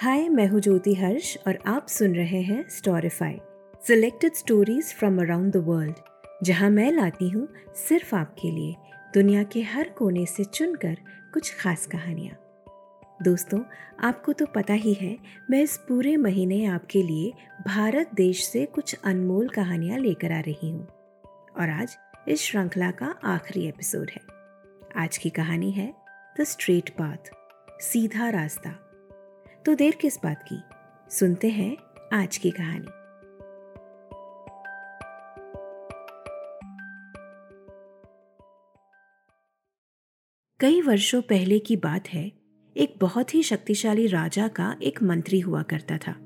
हाय, मैं हूँ ज्योति हर्ष और आप सुन रहे हैं Storify selected stories from around the world जहाँ मैं लाती हूँ सिर्फ़ आपके लिए, दुनिया के हर कोने से चुनकर कुछ खास कहानियाँ। दोस्तों, आपको तो पता ही है, मैं इस पूरे महीने आपके लिए भारत देश से कुछ अनमोल कहानियाँ लेकर आ रही हूँ, और आज इस श्रृंखला का आखिरी एपिसोड है। आज की कहानी है द स्ट्रेट पाथ सीधा रास्ता। तो देर किस बात की? सुनते हैं आज की कहानी। कई वर्षों पहले की बात है, एक बहुत ही शक्तिशाली राजा का एक मंत्री हुआ करता था,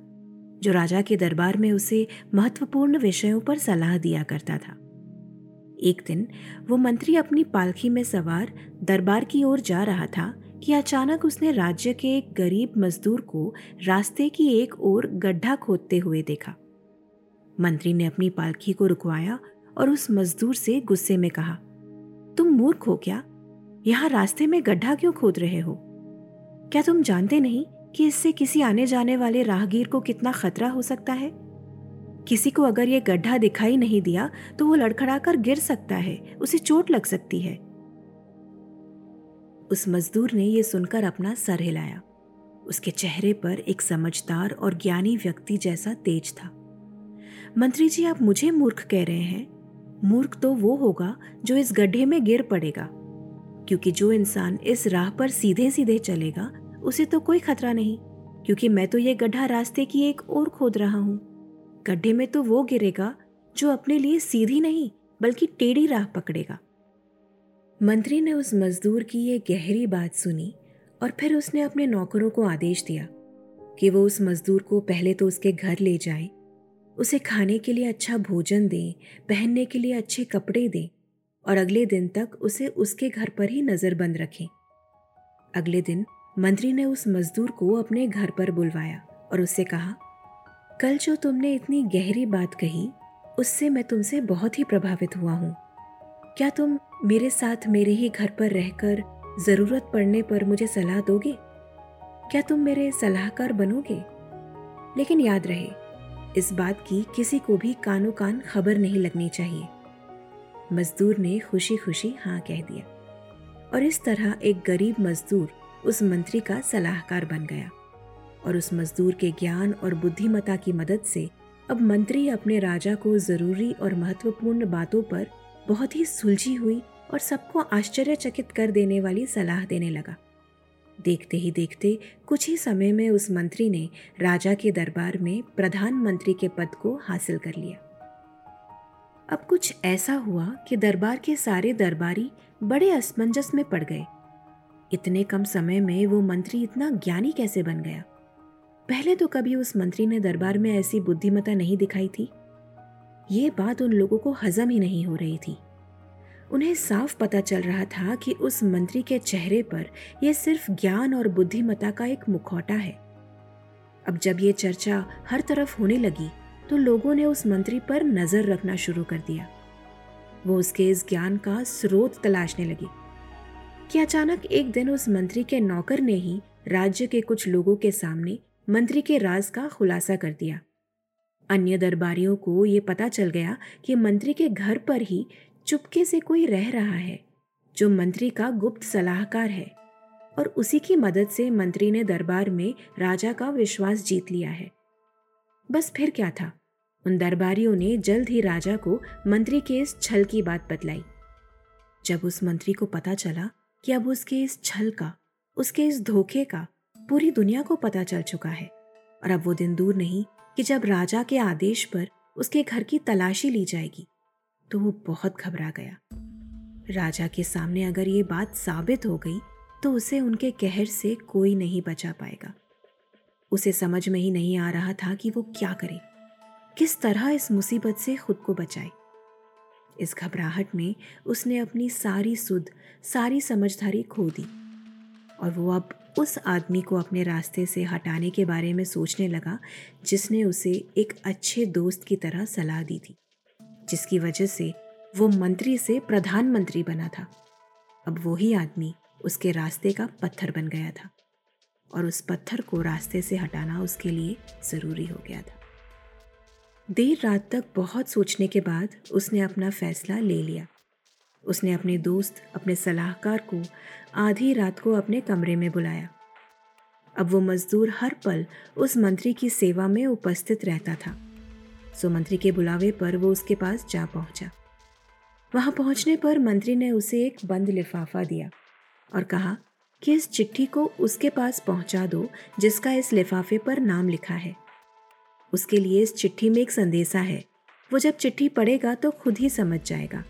जो राजा के दरबार में उसे महत्वपूर्ण विषयों पर सलाह दिया करता था। एक दिन, वो मंत्री अपनी पालकी में सवार दरबार की ओर जा रहा था कि अचानक उसने राज्य के एक गरीब मजदूर को रास्ते की एक ओर गड्ढा खोदते हुए देखा। मंत्री ने अपनी पालकी को रुकवाया और उस मजदूर से गुस्से में कहा, तुम मूर्ख हो क्या? यहाँ रास्ते में गड्ढा क्यों खोद रहे हो? क्या तुम जानते नहीं कि इससे किसी आने जाने वाले राहगीर को कितना खतरा हो सकता है? किसी को अगर ये गड्ढा दिखाई नहीं दिया तो वो लड़खड़ा कर गिर सकता है, उसे चोट लग सकती है। उस मजदूर ने यह सुनकर अपना सर हिलाया। उसके चेहरे पर एक समझदार और ज्ञानी व्यक्ति जैसा तेज था। मंत्री जी, आप मुझे मूर्ख कह रहे हैं। मूर्ख तो वो होगा जो इस गड्ढे में गिर पड़ेगा, क्योंकि जो इंसान इस राह पर सीधे सीधे चलेगा, उसे तो कोई खतरा नहीं, क्योंकि मैं तो ये गड्ढा रास्ते की एक और खोद रहा हूँ। गड्ढे में तो वो गिरेगा जो अपने लिए सीधी नहीं, बल्कि टेढ़ी राह पकड़ेगा। मंत्री ने उस मजदूर की ये गहरी बात सुनी और फिर उसने अपने नौकरों को आदेश दिया कि वो उस मजदूर को पहले तो उसके घर ले जाए, उसे खाने के लिए अच्छा भोजन दें, पहनने के लिए अच्छे कपड़े दें और अगले दिन तक उसे उसके घर पर ही नज़रबंद रखें। अगले दिन मंत्री ने उस मजदूर को अपने घर पर बुलवाया और उससे कहा, कल जो तुमने इतनी गहरी बात कही, उससे मैं तुमसे बहुत ही प्रभावित हुआ हूँ। क्या तुम मेरे साथ मेरे ही घर पर रहकर ज़रूरत पड़ने पर मुझे सलाह दोगे? क्या तुम मेरे सलाहकार बनोगे? लेकिन याद रहे, इस बात की किसी को भी कानो कान खबर नहीं लगनी चाहिए। मजदूर ने खुशी खुशी हाँ कह दिया। और इस तरह एक गरीब मजदूर उस मंत्री का सलाहकार बन गया। और उस मजदूर के ज्ञान और बुद्धिमता की मदद से अब मंत्री अपने राजा को ज़रूरी और महत्वपूर्ण बातों पर बहुत ही सुलझी हुई और सबको आश्चर्यचकित कर देने वाली सलाह देने लगा। देखते ही देखते कुछ ही समय में उस मंत्री ने राजा के दरबार में प्रधानमंत्री के पद को हासिल कर लिया। अब कुछ ऐसा हुआ कि दरबार के सारे दरबारी बड़े असमंजस में पड़ गए। इतने कम समय में वो मंत्री इतना ज्ञानी कैसे बन गया? पहले तो कभी उस मंत्री ने दरबार में ऐसी बुद्धिमता नहीं दिखाई थी। ये बात उन लोगों को हजम ही नहीं हो रही थी। उन्हें साफ़ पता चल रहा था कि उस मंत्री के चेहरे पर यह सिर्फ़ ज्ञान और बुद्धिमता का एक मुखौटा है। अब जब ये चर्चा हर तरफ़ होने लगी तो लोगों ने उस मंत्री पर नज़र रखना शुरू कर दिया। वो उसके इस ज्ञान का स्रोत तलाशने लगे। कि अचानक एक दिन उस मंत्री के नौकर ने ही राज्य के कुछ लोगों के सामने मंत्री के राज का खुलासा कर दिया। अन्य दरबारियों को ये पता चल गया कि मंत्री के घर पर ही चुपके से कोई रह रहा है, जो मंत्री का गुप्त सलाहकार है, और उसी की मदद से मंत्री ने दरबार में राजा का विश्वास जीत लिया है। बस फिर क्या था? उन दरबारियों ने जल्द ही राजा को मंत्री के इस छल की बात बतलाई। जब उस मंत्री को पता चला कि अब उसके इस छल का, उसके इस धोखे का पूरी दुनिया को पता चल चुका है, और अब वो दिन दूर नहीं कि जब राजा के आदेश पर उसके घर की तलाशी ली जाएगी। तो वो बहुत घबरा गया। राजा के सामने अगर ये बात साबित हो गई तो उसे उनके कहर से कोई नहीं बचा पाएगा। उसे समझ में ही नहीं आ रहा था कि वो क्या करे। किस तरह इस मुसीबत से खुद को बचाए। इस घबराहट में उसने अपनी सारी सुध, सारी समझदारी खो दी। और वो अब उस आदमी को अपने रास्ते से हटाने के बारे में सोचने लगा, जिसने उसे एक अच्छे दोस्त की तरह सलाह दी थी। जिसकी वजह से वो मंत्री से प्रधानमंत्री बना था। अब वही आदमी उसके रास्ते का पत्थर बन गया था और उस पत्थर को रास्ते से हटाना उसके लिए ज़रूरी हो गया था। देर रात तक बहुत सोचने के बाद उसने अपना फैसला ले लिया। उसने अपने दोस्त, अपने सलाहकार को आधी रात को अपने कमरे में बुलाया। अब वो मजदूर हर पल उस मंत्री की सेवा में उपस्थित रहता था। सो मंत्री के बुलावे पर वो उसके पास जा पहुँचा। वहाँ पहुँचने पर मंत्री ने उसे एक बंद लिफाफा दिया और कहा कि इस चिट्ठी को उसके पास पहुँचा दो, जिसका इस लिफाफे पर नाम लिखा है। उसके लिए इस चिट्ठी में एक संदेशा है। वो जब चिट्ठी पढ़ेगा तो खुद ही समझ जाएगा।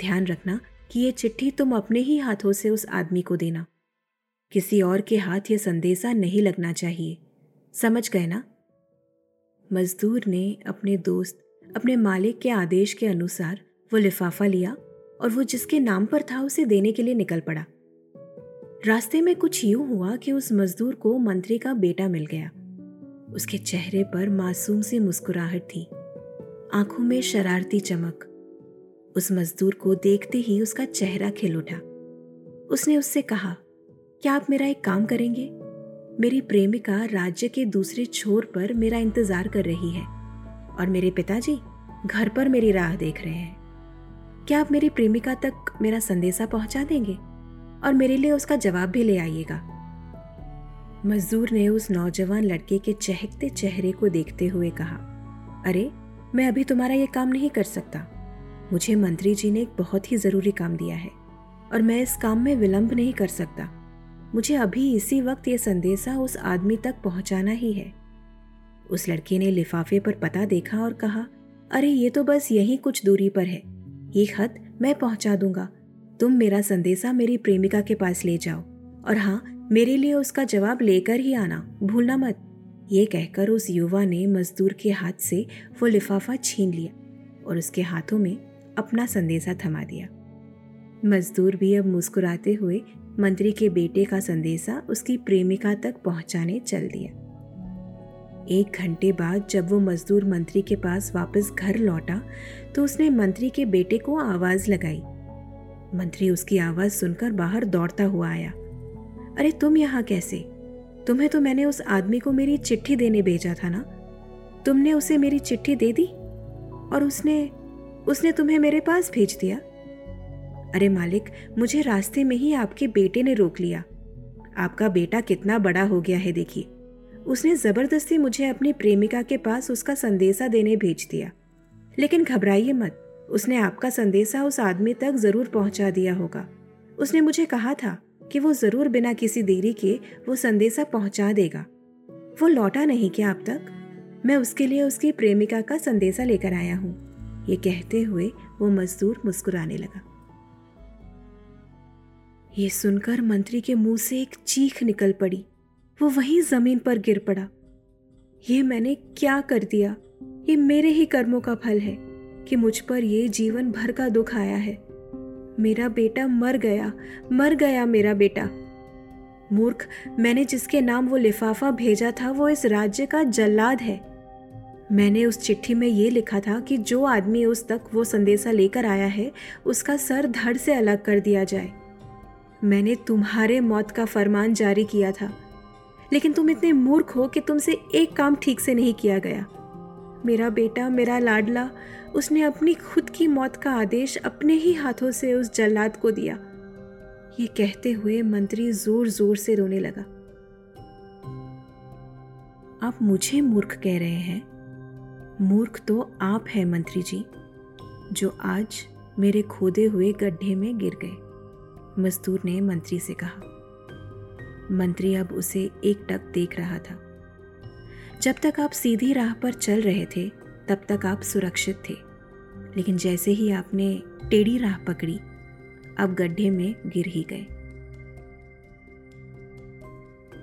ध्यान रखना कि ये चिट्ठी तुम अपने ही हाथों से उस आदमी को देना। किसी और के हाथ ये संदेशा नहीं लगना चाहिए। समझ गए ना? मजदूर ने अपने दोस्त, अपने मालिक के आदेश के अनुसार वो लिफाफा लिया और वो जिसके नाम पर था उसे देने के लिए निकल पड़ा। रास्ते में कुछ यूँ हुआ कि उस मजदूर को मंत्री का बेटा मिल गया। उसके चेहरे पर मासूम सी मुस्कुराहट थी। आँखों में शरारती चमक। उस मजदूर को देखते ही उसका चेहरा खिल उठा। उसने उससे कहा, क्या आप मेरा एक काम करेंगे? मेरी प्रेमिका राज्य के दूसरे छोर पर मेरा इंतज़ार कर रही है और मेरे पिताजी घर पर मेरी राह देख रहे हैं। क्या आप मेरी प्रेमिका तक मेरा संदेशा पहुँचा देंगे और मेरे लिए उसका जवाब भी ले आइएगा? मजदूर ने उस नौजवान लड़के के चहकते चेहरे को देखते हुए कहा, अरे, मैं अभी तुम्हारा ये काम नहीं कर सकता। मुझे मंत्री जी ने एक बहुत ही ज़रूरी काम दिया है और मैं इस काम में विलंब नहीं कर सकता। मुझे अभी इसी वक्त ये संदेशा उस आदमी तक पहुंचाना ही है। उस लड़के ने लिफाफे पर पता देखा और कहा, अरे, ये तो बस यही कुछ दूरी पर है। ये खत मैं पहुँचा दूँगा। तुम मेरा संदेशा मेरी प्रेमिका के पास ले जाओ। और हाँ मेरे लिए उसका जवाब लेकर ही आना। भूलना मत। ये कहकर उस युवा ने मजदूर के हाथ से वो लिफाफा छीन लिया और उसके हाथों में अपना संदेशा थमा दिया। मजदूर भी अब मुस्कुराते हुए मंत्री के बेटे का संदेशा उसकी प्रेमिका तक पहुँचाने चल दिया। एक घंटे बाद जब वो मजदूर मंत्री के पास वापस घर लौटा तो उसने मंत्री के बेटे को आवाज़ लगाई। मंत्री उसकी आवाज़ सुनकर बाहर दौड़ता हुआ आया। अरे, तुम यहाँ कैसे? तुम्हें तो मैंने उस आदमी को मेरी चिट्ठी देने भेजा था ना? तुमने उसे मेरी चिट्ठी दे दी? और उसने उसने तुम्हें मेरे पास भेज दिया? अरे मालिक, मुझे रास्ते में ही आपके बेटे ने रोक लिया। आपका बेटा कितना बड़ा हो गया है देखिए। उसने ज़बरदस्ती मुझे अपनी प्रेमिका के पास उसका संदेशा देने भेज दिया। लेकिन घबराइए मत, उसने आपका संदेशा उस आदमी तक ज़रूर पहुँचा दिया होगा। उसने मुझे कहा था कि वो ज़रूर बिना किसी देरी के वो संदेशा पहुँचा देगा। वो लौटा नहीं क्या अब तक? मैं उसके लिए उसकी प्रेमिका का संदेशा लेकर आया हूँ। ये कहते हुए वो मजदूर मुस्कुराने लगा। ये सुनकर मंत्री के मुँह से एक चीख निकल पड़ी। वो वहीं ज़मीन पर गिर पड़ा। ये मैंने क्या कर दिया? ये मेरे ही कर्मों का फल है कि मुझ पर ये जीवन भर का दुख आया है। मेरा बेटा मर गया मर गया मेरा बेटा। मूर्ख, मैंने जिसके नाम वो लिफाफा भेजा था, वो इस राज्य का जल्लाद है। मैंने उस चिट्ठी में ये लिखा था कि जो आदमी उस तक वो संदेशा लेकर आया है, उसका सर धड़ से अलग कर दिया जाए। मैंने तुम्हारे मौत का फरमान जारी किया था। लेकिन तुम इतने मूर्ख हो कि तुमसे एक काम ठीक से नहीं किया गया। मेरा बेटा, मेरा लाडला, उसने अपनी खुद की मौत का आदेश अपने ही हाथों से उस जल्लाद को दिया। ये कहते हुए मंत्री ज़ोर ज़ोर से रोने लगा। आप मुझे मूर्ख कह रहे हैं? मूर्ख तो आप हैं, मंत्री जी, जो आज मेरे खोदे हुए गड्ढे में गिर गए। मजदूर ने मंत्री से कहा। मंत्री अब उसे एक टक देख रहा था। जब तक आप सीधी राह पर चल रहे थे, तब तक आप सुरक्षित थे। लेकिन जैसे ही आपने टेढ़ी राह पकड़ी अब गड्ढे में गिर ही गए।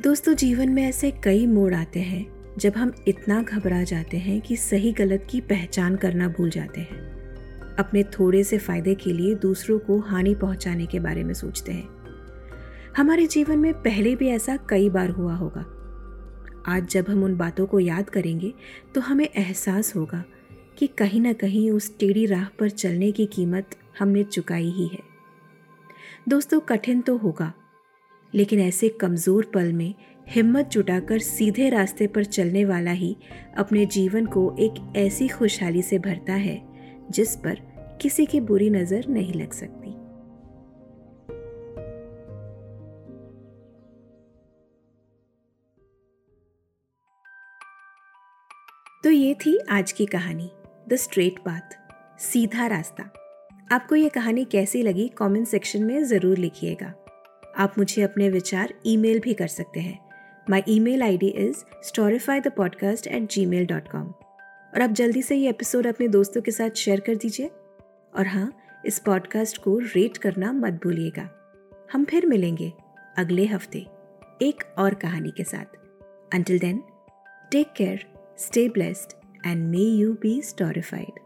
दोस्तों, जीवन में ऐसे कई मोड़ आते हैं, जब हम इतना घबरा जाते हैं कि सही गलत की पहचान करना भूल जाते हैं। अपने थोड़े से फ़ायदे के लिए दूसरों को हानि पहुँचाने के बारे में सोचते हैं। हमारे जीवन में पहले भी ऐसा कई बार हुआ होगा। आज जब हम उन बातों को याद करेंगे तो हमें एहसास होगा कि कहीं ना कहीं उस टेढ़ी राह पर चलने की कीमत हमने चुकाई ही है। दोस्तों, कठिन तो होगा, लेकिन ऐसे कमज़ोर पल में हिम्मत जुटाकर सीधे रास्ते पर चलने वाला ही अपने जीवन को एक ऐसी खुशहाली से भरता है, जिस पर किसी की बुरी नज़र नहीं लग सकती। तो ये थी आज की कहानी द स्ट्रेट पाथ सीधा रास्ता। आपको ये कहानी कैसी लगी कमेंट सेक्शन में ज़रूर लिखिएगा। आप मुझे अपने विचार ईमेल भी कर सकते हैं। My email I D is Storify the podcast at Gmail dot com और आप जल्दी से ये एपिसोड अपने दोस्तों के साथ शेयर कर दीजिए। और हाँ इस पॉडकास्ट को रेट करना मत भूलिएगा। हम फिर मिलेंगे अगले हफ़्ते एक और कहानी के साथ। Until then take care stay blessed and may you be storified